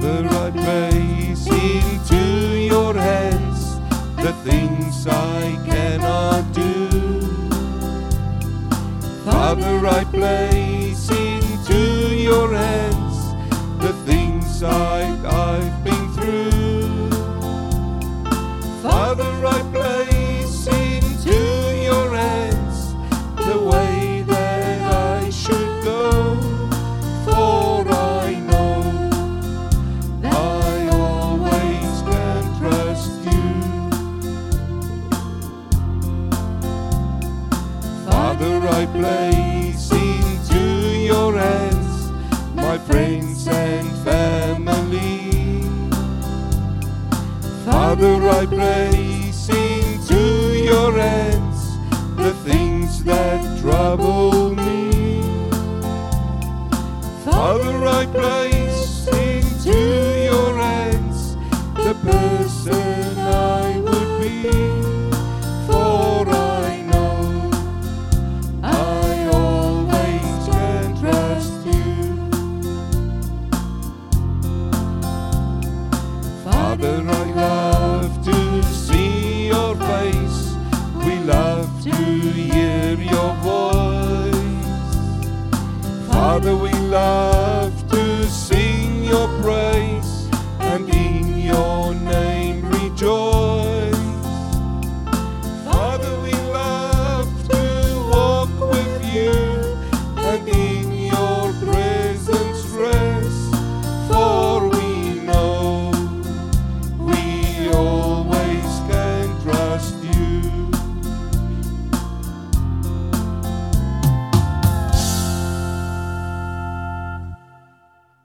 Father, I place into your hands the things I cannot do. Father, I place. I place into your hands my friends and family. Father, I pray. to hear your voice. Father, we love to sing your praise and in your name rejoice.